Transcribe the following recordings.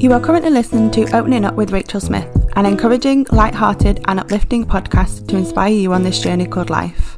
You are currently listening to Opening Up with Rachel Smith, an encouraging, light-hearted, and uplifting podcast to inspire you on this journey called life.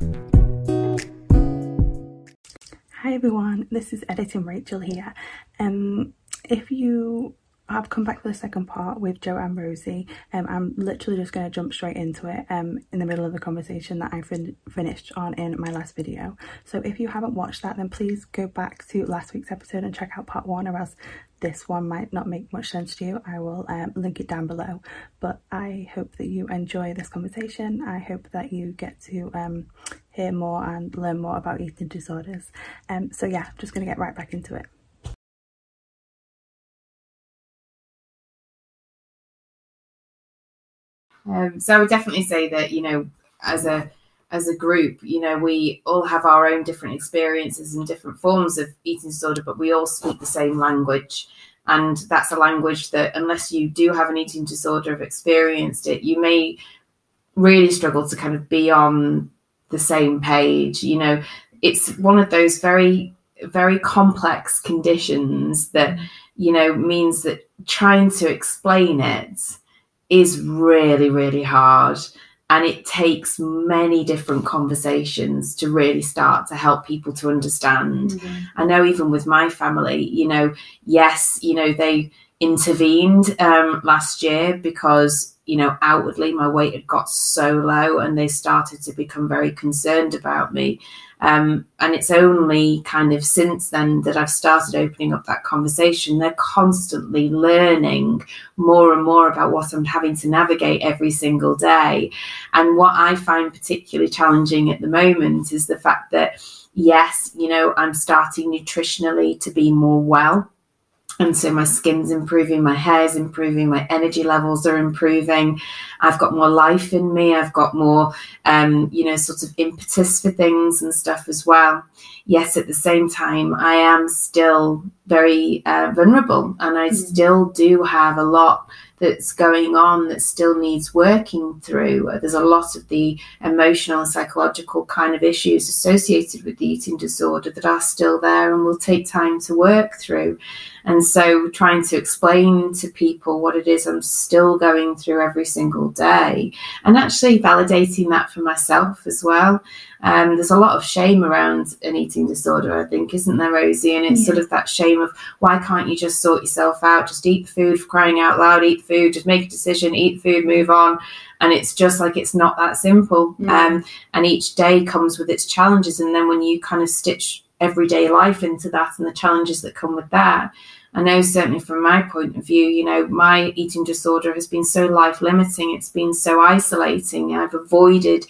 Hi everyone, this is Editing Rachel here. Um, if you have come back for the second part with Jo and Rosie. Um, I'm literally just going to jump straight into it um, in the middle of the conversation that I fin finished on in my last video. So if you haven't watched that, then please go back to last week's episode and check out part one or else this one might not make much sense to you. I will um, link it down below. But I hope that you enjoy this conversation. I hope that you get to um, hear more and learn more about eating disorders. Um, so yeah, just going to get right back into it. Um, so I would definitely say that you know, as a as a group, you know, we all have our own different experiences and different forms of eating disorder, but we all speak the same language. And that's a language that, unless you do have an eating disorder, have experienced it, you may really struggle to kind of be on the same page. You know, it's one of those very, very complex conditions that, you know, means that trying to explain it is really, really hard. And it takes many different conversations to really start to help people to understand. Mm-hmm. I know, even with my family, you know, yes, you know, they intervened um, last year because you know outwardly my weight had got so low and they started to become very concerned about me um, and it's only kind of since then that I've started opening up that conversation. They're constantly learning more and more about what I'm having to navigate every single day. And what I find particularly challenging at the moment is the fact that, yes, you know, I'm starting nutritionally to be more well and so my skin's improving my hair's improving my energy levels are improving i've got more life in me i've got more um, you know sort of impetus for things and stuff as well yes at the same time i am still very uh, vulnerable and i mm. still do have a lot that's going on that still needs working through. There's a lot of the emotional and psychological kind of issues associated with the eating disorder that are still there and will take time to work through. And so, trying to explain to people what it is I'm still going through every single day, and actually validating that for myself as well. Um, there's a lot of shame around an eating disorder, I think, isn't there, Rosie? And it's yeah. sort of that shame of why can't you just sort yourself out? Just eat food for crying out loud, eat food, just make a decision, eat food, move on. And it's just like it's not that simple. Yeah. Um, and each day comes with its challenges. And then when you kind of stitch everyday life into that and the challenges that come with that, I know certainly from my point of view, you know, my eating disorder has been so life limiting, it's been so isolating. I've avoided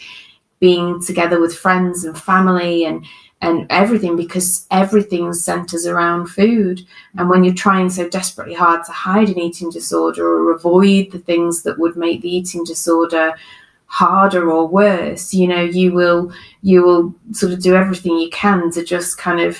being together with friends and family and and everything because everything centers around food and when you're trying so desperately hard to hide an eating disorder or avoid the things that would make the eating disorder harder or worse you know you will you will sort of do everything you can to just kind of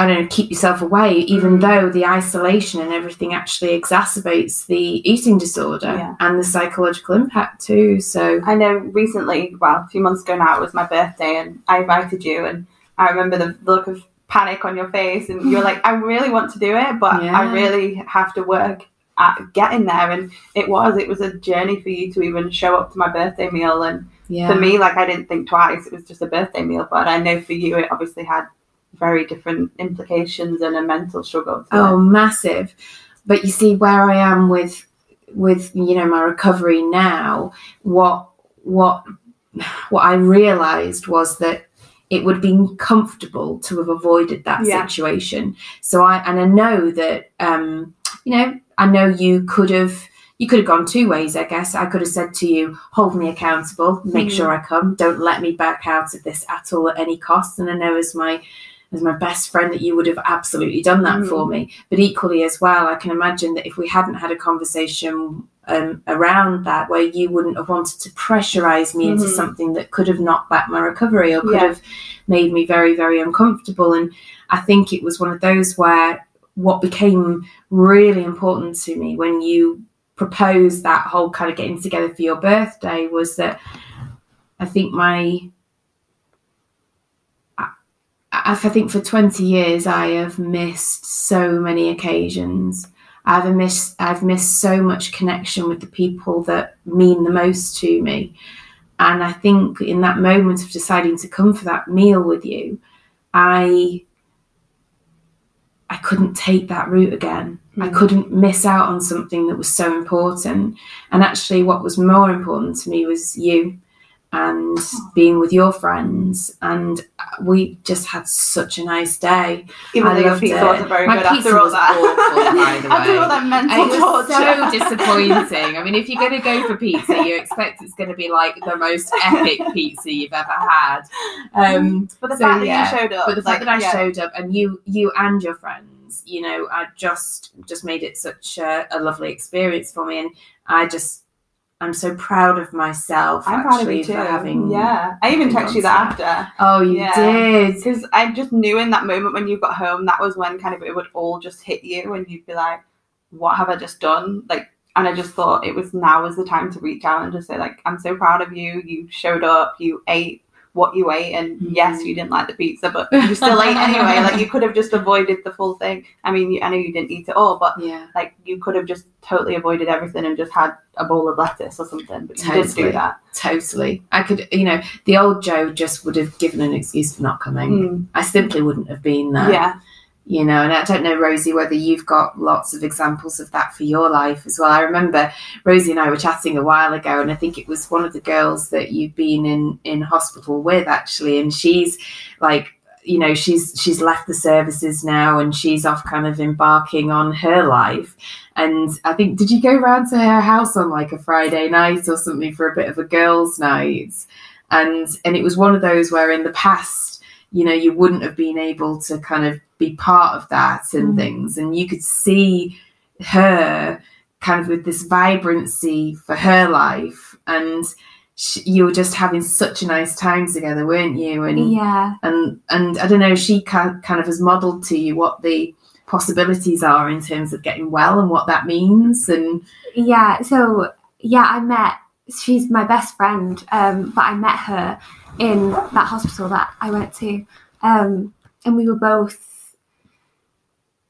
I don't know, keep yourself away, even mm. though the isolation and everything actually exacerbates the eating disorder yeah. and the psychological impact too. So I know recently, well, a few months ago now, it was my birthday, and I invited you, and I remember the look of panic on your face, and you're like, I really want to do it, but yeah. I really have to work at getting there. And it was, it was a journey for you to even show up to my birthday meal. And yeah. for me, like, I didn't think twice, it was just a birthday meal, but I know for you, it obviously had very different implications and a mental struggle. Oh, it. massive. But you see where I am with with you know my recovery now, what what what I realized was that it would have been comfortable to have avoided that yeah. situation. So I and I know that um, you know, I know you could have you could have gone two ways, I guess. I could have said to you, hold me accountable, make mm. sure I come, don't let me back out of this at all at any cost. And I know as my as my best friend that you would have absolutely done that mm. for me. But equally as well, I can imagine that if we hadn't had a conversation um, around that where you wouldn't have wanted to pressurize me mm-hmm. into something that could have knocked back my recovery or could yeah. have made me very, very uncomfortable. And I think it was one of those where what became really important to me when you proposed that whole kind of getting together for your birthday was that I think my I think for 20 years I have missed so many occasions. I've missed I've missed so much connection with the people that mean the most to me. And I think in that moment of deciding to come for that meal with you, I I couldn't take that route again. Mm. I couldn't miss out on something that was so important. And actually what was more important to me was you and being with your friends and we just had such a nice day even though your pizza it. wasn't very My good after all that awful, after all that mental it was so disappointing I mean if you're going to go for pizza you expect it's going to be like the most epic pizza you've ever had um, but the so, fact yeah, that you showed up but the fact like, that I yeah. showed up and you you and your friends you know I just just made it such a, a lovely experience for me and I just I'm so proud of myself. I'm proud of you too. having yeah. I even texted you that after. Oh, you yeah. did because I just knew in that moment when you got home that was when kind of it would all just hit you and you'd be like, "What have I just done?" Like, and I just thought it was now is the time to reach out and just say like, "I'm so proud of you. You showed up. You ate what you ate and mm-hmm. yes you didn't like the pizza but you still ate anyway. Like you could have just avoided the full thing. I mean i know you didn't eat it all but yeah. like you could have just totally avoided everything and just had a bowl of lettuce or something but totally. you did do that. Totally. I could you know the old jo just would have given an excuse for not coming. Mm. i simply wouldn't have been there. Yeah you know and i don't know rosie whether you've got lots of examples of that for your life as well. I remember rosie and i were chatting a while ago and i think it was one of the girls that you've been in in hospital with actually and she's like you know she's she's left the services now and she's off kind of embarking on her life. And i think did you go round to her house on like a friday night or something for a bit of a girls night? And and it was one of those where in the past you know you wouldn't have been able to kind of be part of that and mm. things. And you could see her kind of with this vibrancy for her life. And she, you were just having such a nice time together, weren't you? And yeah. And and I don't know, she kind of has modelled to you what the possibilities are in terms of getting well and what that means. And yeah, so yeah, I met. She's my best friend, um, but I met her in that hospital that I went to, um, and we were both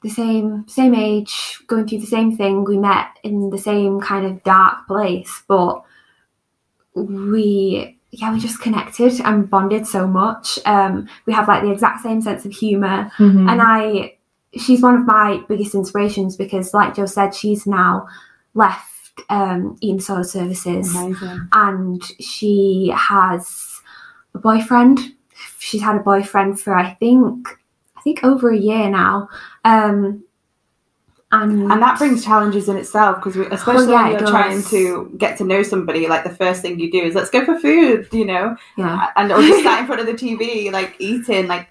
the same same age, going through the same thing. We met in the same kind of dark place, but we yeah we just connected and bonded so much. Um, we have like the exact same sense of humor, mm-hmm. and I she's one of my biggest inspirations because, like Jo said, she's now left um, eating disorder services, Amazing. and she has a boyfriend. She's had a boyfriend for I think I think over a year now. Um, and, and that brings challenges in itself because especially oh, yeah, when you're trying to get to know somebody like the first thing you do is let's go for food you know yeah and or just sat in front of the tv like eating like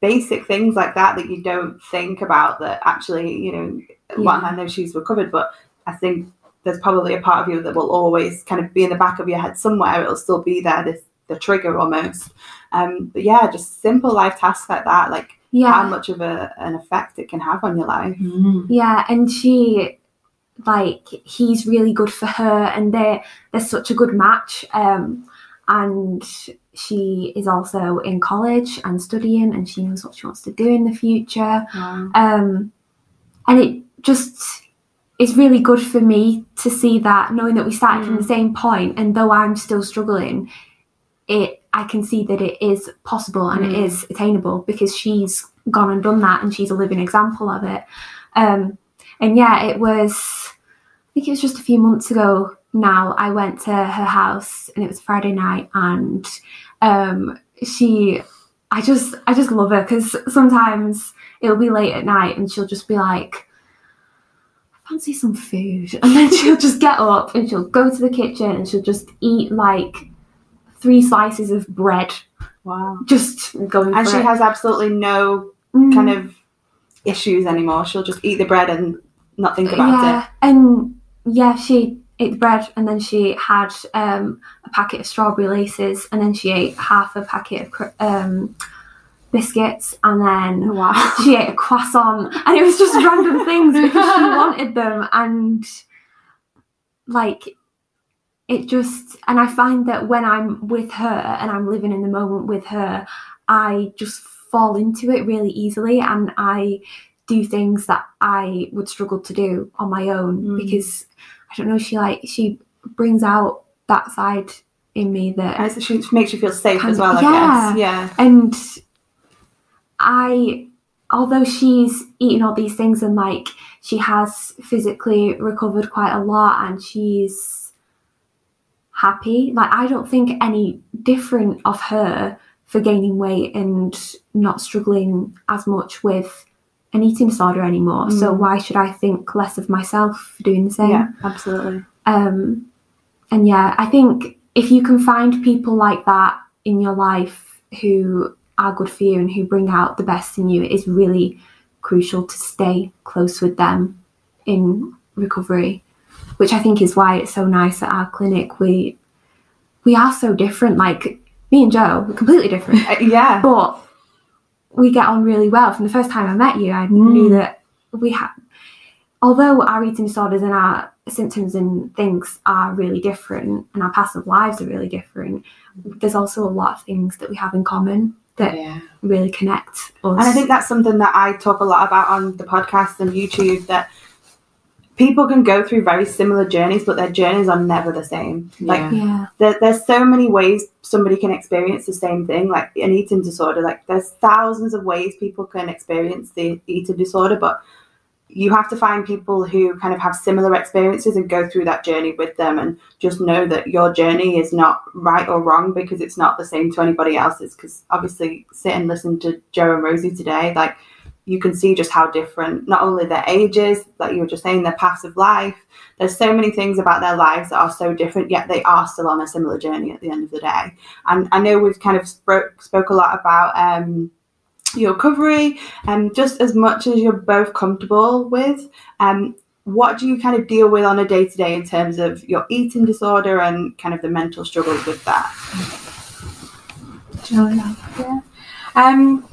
basic things like that that you don't think about that actually you know yeah. well i know she's recovered but i think there's probably a part of you that will always kind of be in the back of your head somewhere it'll still be there this the trigger almost um, but yeah, just simple life tasks like that, like yeah. how much of a, an effect it can have on your life. Mm. Yeah, and she like he's really good for her and they're they're such a good match. Um, and she is also in college and studying and she knows what she wants to do in the future. Wow. Um, and it just is really good for me to see that knowing that we started mm. from the same point and though I'm still struggling, it I can see that it is possible and mm. it is attainable because she's gone and done that and she's a living example of it. Um, and yeah, it was, I think it was just a few months ago now, I went to her house and it was Friday night and um, she, I just, I just love her because sometimes it'll be late at night and she'll just be like, fancy some food. And then she'll just get up and she'll go to the kitchen and she'll just eat like three slices of bread. Wow. Just going And she it. has absolutely no mm. kind of issues anymore. She'll just eat the bread and not think about yeah. it. And yeah, she ate the bread and then she had um, a packet of strawberry laces and then she ate half a packet of um, biscuits and then wow. she ate a croissant and it was just random things because she wanted them and like it just and i find that when i'm with her and i'm living in the moment with her i just fall into it really easily and i do things that I would struggle to do on my own Mm. because I don't know, she like she brings out that side in me that she makes you feel safe as well, I yeah. guess. Yeah. and I although she's eaten all these things and like she has physically recovered quite a lot and she's happy like I don't think any different of her for gaining weight and not struggling as much with an eating disorder anymore so Mm. why should I think less of myself for doing the same Yeah, absolutely. um, and yeah, I think if you can find people like that in your life who are good for you and who bring out the best in you, it is really crucial to stay close with them in recovery. Which I think is why it's so nice at our clinic. We we are so different. Like me and Jo, we're completely different, yeah. but we get on really well. From the first time I met you, I knew Mm. that we had, although our eating disorders and our symptoms and things are really different, and our past lives are really different, there's also a lot of things that we have in common that Yeah. really connect us. And I think that's something that I talk a lot about on the podcast and YouTube that people can go through very similar journeys, but their journeys are never the same. Like Yeah. yeah, there, there's so many ways somebody can experience the same thing, like an eating disorder. Like there's thousands of ways people can experience the eating disorder, but you have to find people who kind of have similar experiences and go through that journey with them and just know that your journey is not right or wrong because it's not the same to anybody else's. Because obviously sit and listen to jo and rosie today like you can see just how different not only their ages like you were just saying their paths of life. There's so many things about their lives that are so different yet they are still on a similar journey at the end of the day. And i know we've kind of spoke, spoke a lot about um, your recovery and just as much as you're both comfortable with um, what do you kind of deal with on a day to day in terms of your eating disorder and kind of the mental struggles with that Yeah. Um,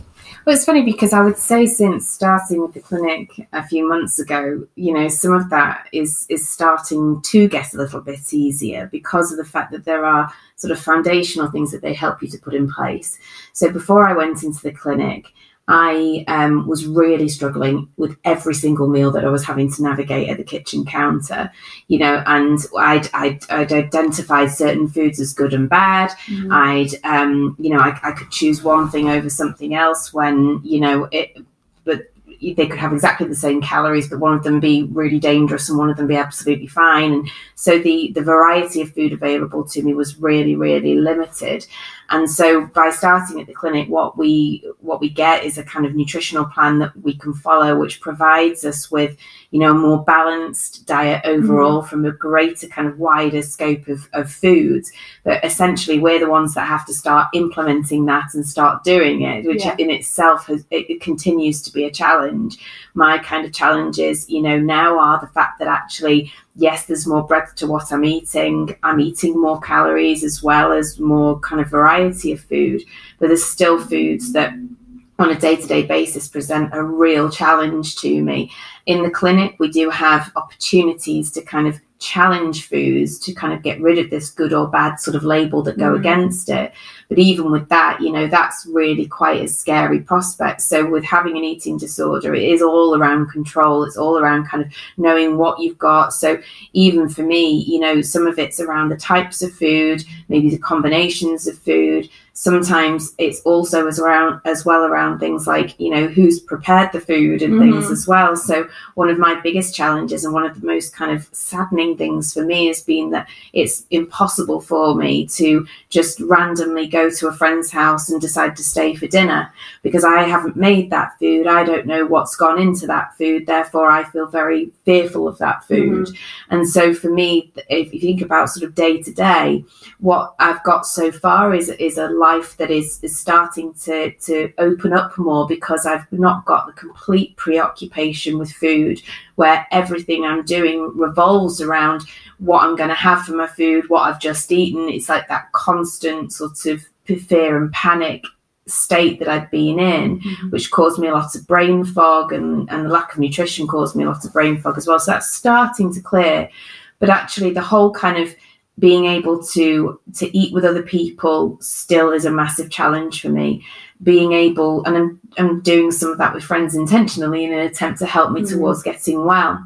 well, it's funny because I would say since starting with the clinic a few months ago, you know, some of that is is starting to get a little bit easier because of the fact that there are sort of foundational things that they help you to put in place. So before I went into the clinic, I um, was really struggling with every single meal that I was having to navigate at the kitchen counter, you know, and I'd, I'd, I'd identified certain foods as good and bad. I'd, um, you know, I, I could choose one thing over something else when, you know, it, but they could have exactly the same calories, but one of them be really dangerous and one of them be absolutely fine. And so the the variety of food available to me was really, really limited. And so by starting at the clinic, what we what we get is a kind of nutritional plan that we can follow, which provides us with, you know, a more balanced diet overall mm-hmm. from a greater kind of wider scope of, of foods. But essentially we're the ones that have to start implementing that and start doing it, which Yeah. in itself has it, it continues to be a challenge. My kind of challenges, you know, now are the fact that actually yes, there's more breadth to what I'm eating. I'm eating more calories as well as more kind of variety of food, but there's still foods that on a day to day basis present a real challenge to me. In the clinic, we do have opportunities to kind of challenge foods to kind of get rid of this good or bad sort of label that go Mm. against it. But even with that, you know, that's really quite a scary prospect. So with having an eating disorder, it is all around control. It's all around kind of knowing what you've got. So even for me, you know, some of it's around the types of food, maybe the combinations of food. Sometimes it's also as around as well around things like, you know, who's prepared the food and things Mhm. as well. So one of my biggest challenges and one of the most kind of saddening things for me has been that it's impossible for me to just randomly go to a friend's house and decide to stay for dinner because I haven't made that food. I don't know what's gone into that food. Therefore, I feel very fearful of that food. Mm-hmm. And so for me, if you think about sort of day to day, what I've got so far is is a life that is is starting to to open up more because I've not got the complete preoccupation with food where everything I'm doing revolves around what I'm going to have for my food, what I've just eaten. It's like that constant sort of fear and panic state that I'd been in, mm-hmm. which caused me a lot of brain fog and, and the lack of nutrition caused me a lot of brain fog as well. So that's starting to clear. But actually the whole kind of being able to to eat with other people still is a massive challenge for me being able and I'm, I'm doing some of that with friends intentionally in an attempt to help me Mm. towards getting well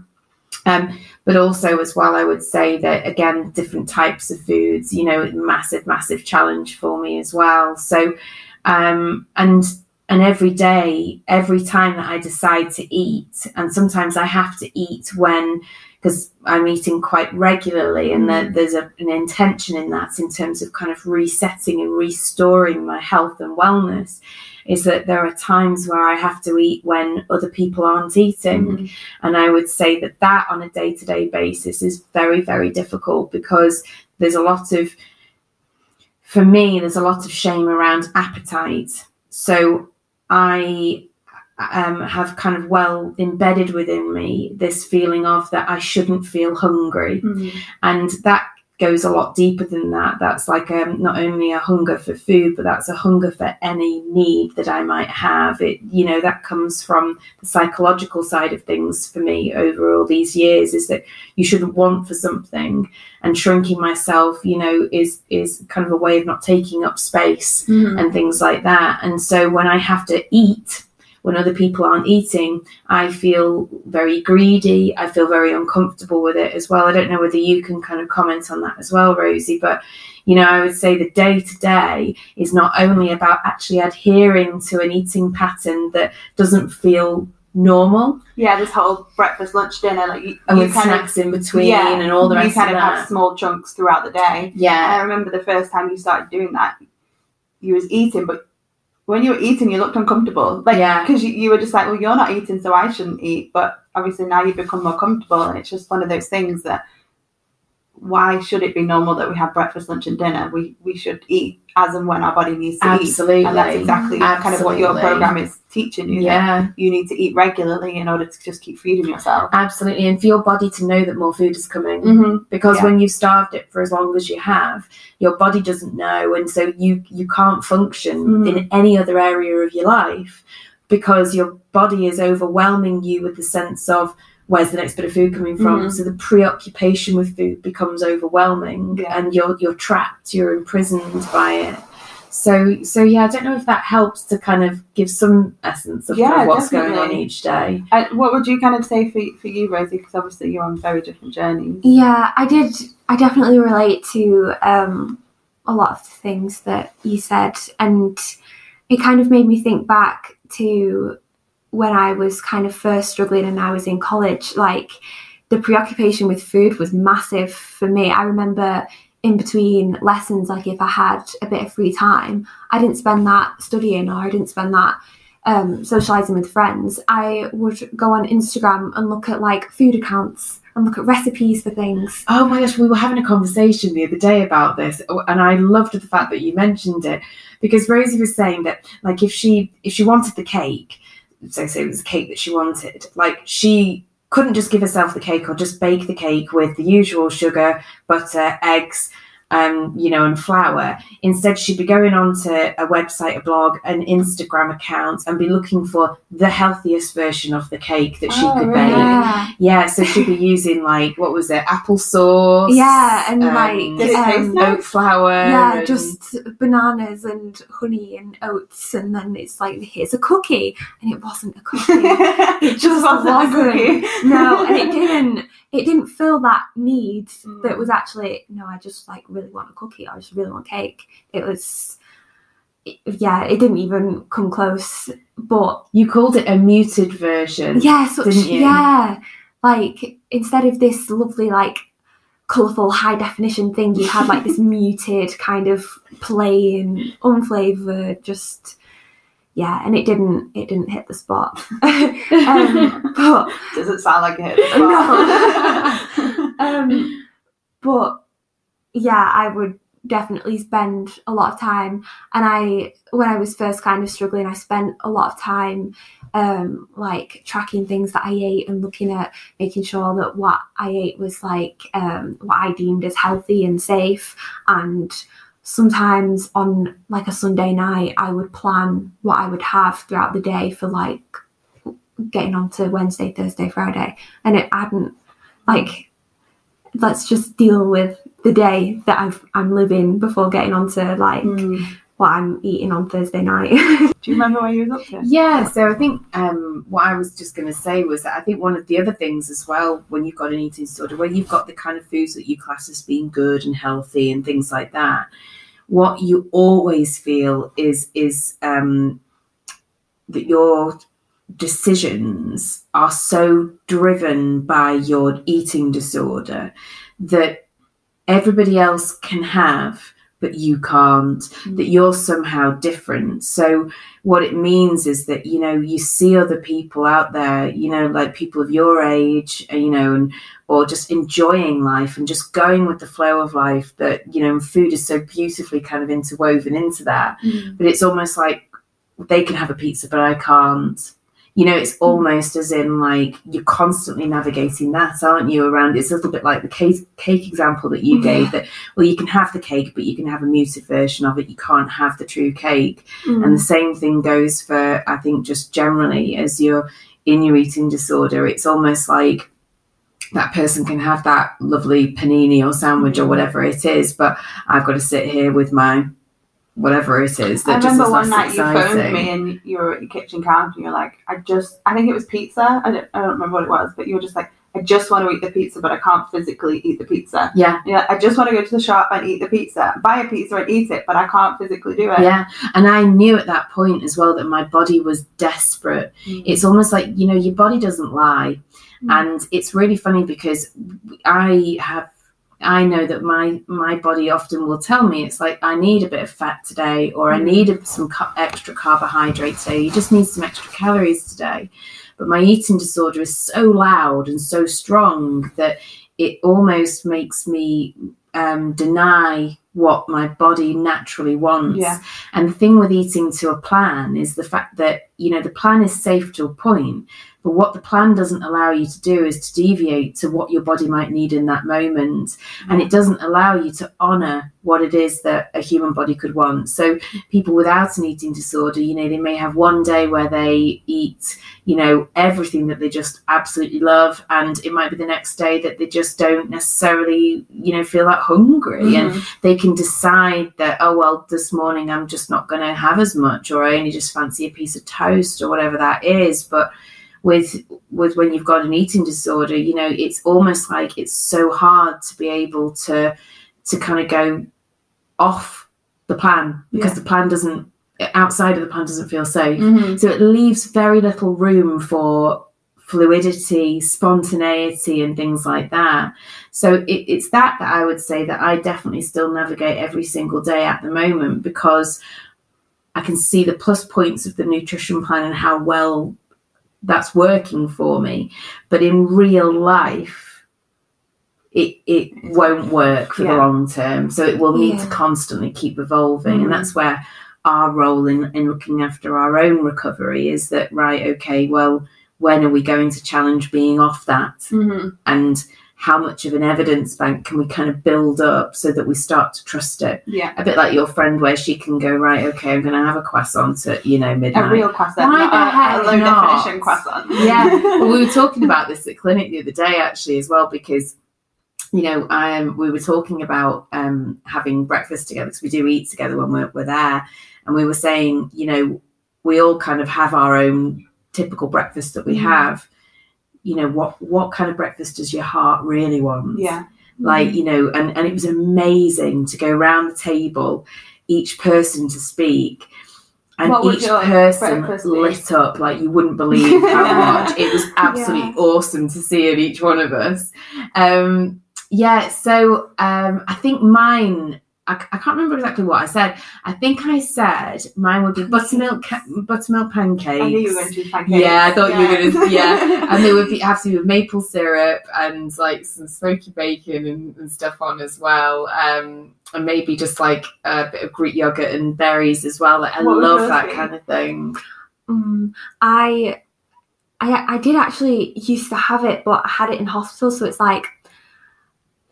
um, but also as well i would say that again different types of foods you know massive massive challenge for me as well so um, and and every day every time that i decide to eat and sometimes i have to eat when because i'm eating quite regularly and there, there's a, an intention in that in terms of kind of resetting and restoring my health and wellness is that there are times where i have to eat when other people aren't eating Mhm. and I would say that that on a day to day basis is very, very difficult because there's a lot of, for me, there's a lot of shame around appetite. So I um, have kind of well embedded within me this feeling of that I shouldn't feel hungry Mhm. and that goes a lot deeper than that that's like um, not only a hunger for food but that's a hunger for any need that i might have it you know that comes from the psychological side of things for me over all these years is that you shouldn't want for something and shrinking myself you know is is kind of a way of not taking up space Mhm. and things like that. And so when I have to eat, when other people aren't eating, I feel very greedy. I feel very uncomfortable with it as well. I don't know whether you can kind of comment on that as well, Rosie, but you know, I would say the day to day is not only about actually adhering to an eating pattern that doesn't feel normal Yeah, this whole breakfast, lunch, dinner, like you, and with snacks of in between yeah, and all the rest. Of it. You kind of of have small chunks throughout the day. And I remember the first time you started doing that, you was eating, but when you were eating, you looked uncomfortable. Like, Yeah. because you, you were just like, well, you're not eating, so I shouldn't eat. But obviously now you've become more comfortable, and it's just one of those things that why should it be normal that we have breakfast, lunch, and dinner? We we should eat as and when our body needs to Absolutely. eat, and that's exactly kind of what your program is teaching you. Yeah. you need to eat regularly in order to just keep feeding yourself. Absolutely. And for your body to know that more food is coming. Mm-hmm. because Yeah. when you've starved it for as long as you have your body doesn't know and so you you can't function Mm. in any other area of your life because your body is overwhelming you with the sense of where's the next bit of food coming from Mhm. so the preoccupation with food becomes overwhelming Yeah. and you're you're trapped you're imprisoned by it so so yeah i don't know if that helps to kind of give some essence of, Yeah, of what's going on each day Uh, what would you kind of say for, for you, Rosie? Because obviously you're on very different journeys. Yeah, I did. I definitely relate to um, a lot of the things that you said, and it kind of made me think back to when I was kind of first struggling and I was in college. Like the preoccupation with food was massive for me. I remember in between lessons, like if I had a bit of free time, I didn't spend that studying or I didn't spend that um, socializing with friends. I would go on Instagram and look at like food accounts and look at recipes for things. Oh my gosh, we were having a conversation the other day about this, and I loved the fact that you mentioned it because Rosie was saying that, like, if she if she wanted the cake, so say it was a cake that she wanted, like she couldn't just give herself the cake or just bake the cake with the usual sugar, butter, eggs, um, you know, and flour. Instead, she'd be going onto a website, a blog, an Instagram account, and be looking for the healthiest version of the cake that she Oh, could really? bake. Yeah, Yeah, so she'd be using like what was it, applesauce? yeah, and um, like Did it taste um, oat flour. yeah, and- just bananas and honey and oats, and then it's like here's a cookie, and it wasn't a cookie. it just wasn't wasn't. cookie. no, and it didn't. It didn't fill that need Mm. that was actually no. I just like really want a cookie. I just really want cake. It was, it- yeah. It didn't even come close. But you called it a muted version. yeah, such yeah. Like instead of this lovely like colourful high definition thing, you had like this muted kind of plain, unflavoured, just yeah. And it didn't. It didn't hit the spot. um, but Doesn't sound like it. No. um, but yeah, I would definitely spend a lot of time. And I, when I was first kind of struggling, I spent a lot of time um, like tracking things that I ate and looking at making sure that what I ate was like um, what I deemed as healthy and safe. And sometimes on like a Sunday night, I would plan what I would have throughout the day for like getting on to Wednesday, Thursday, Friday. And it hadn't like let's just deal with the day that I've, I'm living before getting on to like Mm. what I'm eating on Thursday night. Do you remember where you was up to? Yeah, so I think um, what I was just going to say was that I think one of the other things as well, when you've got an eating disorder, where you've got the kind of foods that you class as being good and healthy and things like that, what you always feel is is um, that your decisions are so driven by your eating disorder that everybody else can have but you can't that you're somehow different. So what it means is that you know you see other people out there you know like people of your age uh, you know and or just enjoying life and just going with the flow of life that you know food is so beautifully kind of interwoven into that. But it's almost like they can have a pizza but i can't you know it's almost as in like you're constantly navigating that aren't you around it's a little bit like the cake cake example that you mm-hmm. gave that well you can have the cake but you can have a muted version of it you can't have the true cake. Mm-hmm. And the same thing goes for i think just generally as you're in your eating disorder it's almost like that person can have that lovely panini or sandwich or mm-hmm. whatever it is but i've got to sit here with my whatever it is that I just remember one night you phoned me and you were at your kitchen counter and you're like, I just, I think it was pizza. I don't, I don't remember what it was, but you were just like, I just want to eat the pizza, but I can't physically eat the pizza. yeah Yeah, I just want to go to the shop and eat the pizza, buy a pizza and eat it, but I can't physically do it. Yeah, and I knew at that point as well that my body was desperate. Mm. It's almost like, you know, your body doesn't lie. Mm. And it's really funny because I have I know that my my body often will tell me it's like I need a bit of fat today or I Mm. need some ca- extra carbohydrate today. You just need some extra calories today. But my eating disorder is so loud and so strong that it almost makes me um, deny what my body naturally wants. Yeah. And the thing with eating to a plan is the fact that, you know, the plan is safe to a point, but what the plan doesn't allow you to do is to deviate to what your body might need in that moment. And it doesn't allow you to honor what it is that a human body could want. So people without an eating disorder, you know, they may have one day where they eat, you know, everything that they just absolutely love. And it might be the next day that they just don't necessarily, you know, feel that hungry. And Mhm. they can decide that oh well this morning i'm just not going to have as much or i only just fancy a piece of toast or whatever that is but with with when you've got an eating disorder you know it's almost like it's so hard to be able to to kind of go off the plan because the plan doesn't outside of the plan doesn't feel safe Mhm. so it leaves very little room for fluidity, spontaneity, and things like that. So it, it's that that I would say that I definitely still navigate every single day at the moment because I can see the plus points of the nutrition plan and how well that's working for me. But in real life, it it won't work for Yeah. the long term. So it will need to constantly keep evolving, Mhm. and that's where our role in, in looking after our own recovery is that right okay well when are we going to challenge being off that Mhm. and how much of an evidence bank can we kind of build up so that we start to trust it Yeah. a bit like your friend where she can go right okay i'm going to have a croissant at you know midnight. A real croissant, Why not the a, heck a low not? definition croissant. yeah well, we were talking about this at clinic the other day actually as well because you know um, we were talking about um, having breakfast together because we do eat together when we're, we're there and we were saying you know we all kind of have our own typical breakfast that we Mm. have you know what what kind of breakfast does your heart really want? Yeah. like you know and and it was amazing to go around the table each person to speak and each person lit up like you wouldn't believe how much. It was absolutely Yeah. awesome to see in each one of us. Um yeah so um i think mine I, I can't remember exactly what I said. I think I said mine would be buttermilk buttermilk pancakes. I knew you were going to do pancakes. Yeah, I thought you were gonna. Yeah, and they would be, have to be with maple syrup and like some smoky bacon and, and stuff on as well. Um, and maybe just like a bit of Greek yogurt and berries as well. Like, I What love that be? kind of thing. Um, I, I, I did actually used to have it, but I had it in hospital, so it's like,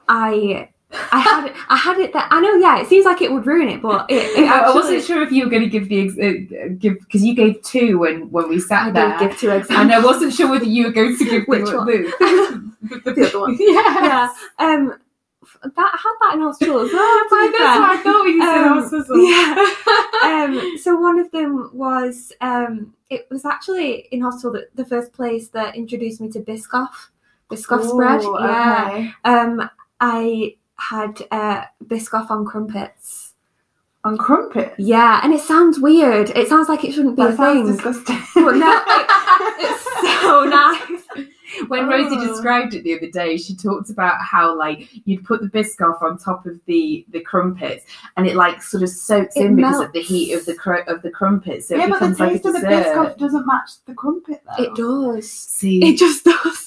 I, I had it, I had it that I know. Yeah, it seems like it would ruin it, but it, it I actually, wasn't sure if you were going to give the ex- uh, give because you gave two when when we I sat there. did give two examples. and I wasn't sure whether you were going to give Which the, one? the, The other one. Yeah. yeah. Um, that had that in hospital as well. I be know, fair. I thought you said Um, hospital. yeah. um, so one of them was um, it was actually in hospital that the first place that introduced me to Biscoff, Biscoff spread. Yeah. okay. Um, I had uh, Biscoff on crumpets. On crumpet. Yeah, and it sounds weird. It sounds like it shouldn't be That a sounds thing. disgusting. But no, it- it's so nice. when Rosie Oh. described it the other day, she talked about how like you'd put the biscoff on top of the the crumpets, and it like sort of soaks It in because of the heat of the cr- of the crumpets. So yeah, it but the becomes like taste of the dessert. biscoff doesn't match the crumpet though. It does. See, It just does.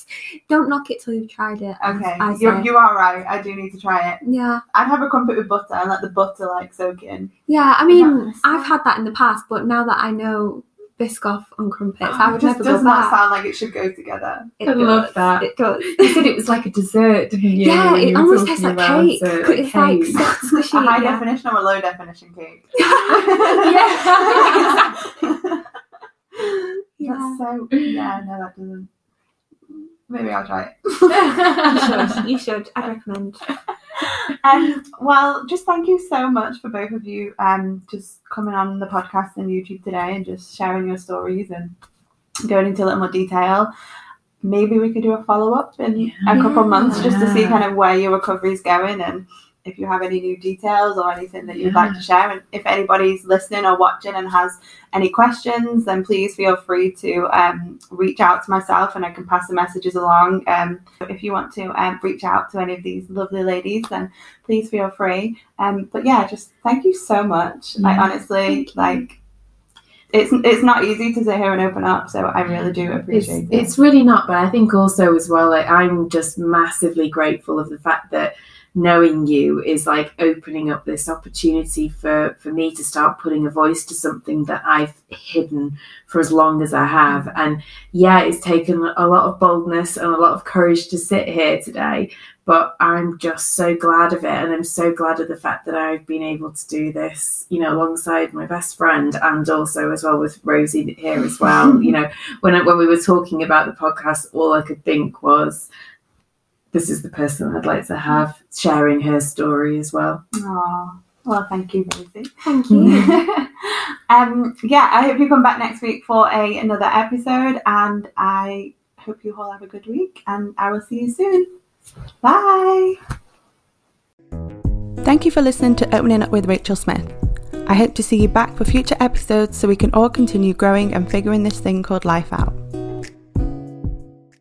Don't knock it till you've tried it. Okay, I you're, you are right. I do need to try it. Yeah, I'd have a crumpet with butter and let the butter like soak in. yeah. I mean, I've had that in the past, but now that I know Biscoff on crumpets, ah, I it would just never Does not back. sound like it should go together. It I love does. that. It does. you said it was like a dessert, didn't you? Yeah, it you almost tastes like cake. it, It's like cake. so a high yeah. definition or a low definition cake. Yeah. Yeah. That's so yeah, no, that doesn't. Maybe I'll try it. You should. You should. I'd recommend. Um, well, just thank you so much for both of you um, just coming on the podcast and YouTube today and just sharing your stories and going into a little more detail. Maybe we could do a follow up in a couple months just to see kind of where your recovery is going and if you have any new details or anything that you'd like to share. And if anybody's listening or watching and has any questions, then please feel free to um, reach out to myself and I can pass the messages along. Um, if you want to um, reach out to any of these lovely ladies, then please feel free. Um, but yeah, just thank you so much. Like honestly, like it's it's not easy to sit here and open up, so I really do It's, appreciate it. it's really not, but I think also as well, like I'm just massively grateful of the fact that knowing you is like opening up this opportunity for for me to start putting a voice to something that I've hidden for as long as I have. And yeah, it's taken a lot of boldness and a lot of courage to sit here today, but I'm just so glad of it. And I'm so glad of the fact that I've been able to do this, you know, alongside my best friend and also as well with Rosie here as well. you know, when I, when we were talking about the podcast, all I could think was, this is the person I'd like to have sharing her story as well. Aw. Well, thank you, Rosie. Thank you. um, yeah, I hope you come back next week for a another episode, and I hope you all have a good week, and I will see you soon. Bye. Thank you for listening to Opening Up with Rachel Smith. I hope to see you back for future episodes so we can all continue growing and figuring this thing called life out.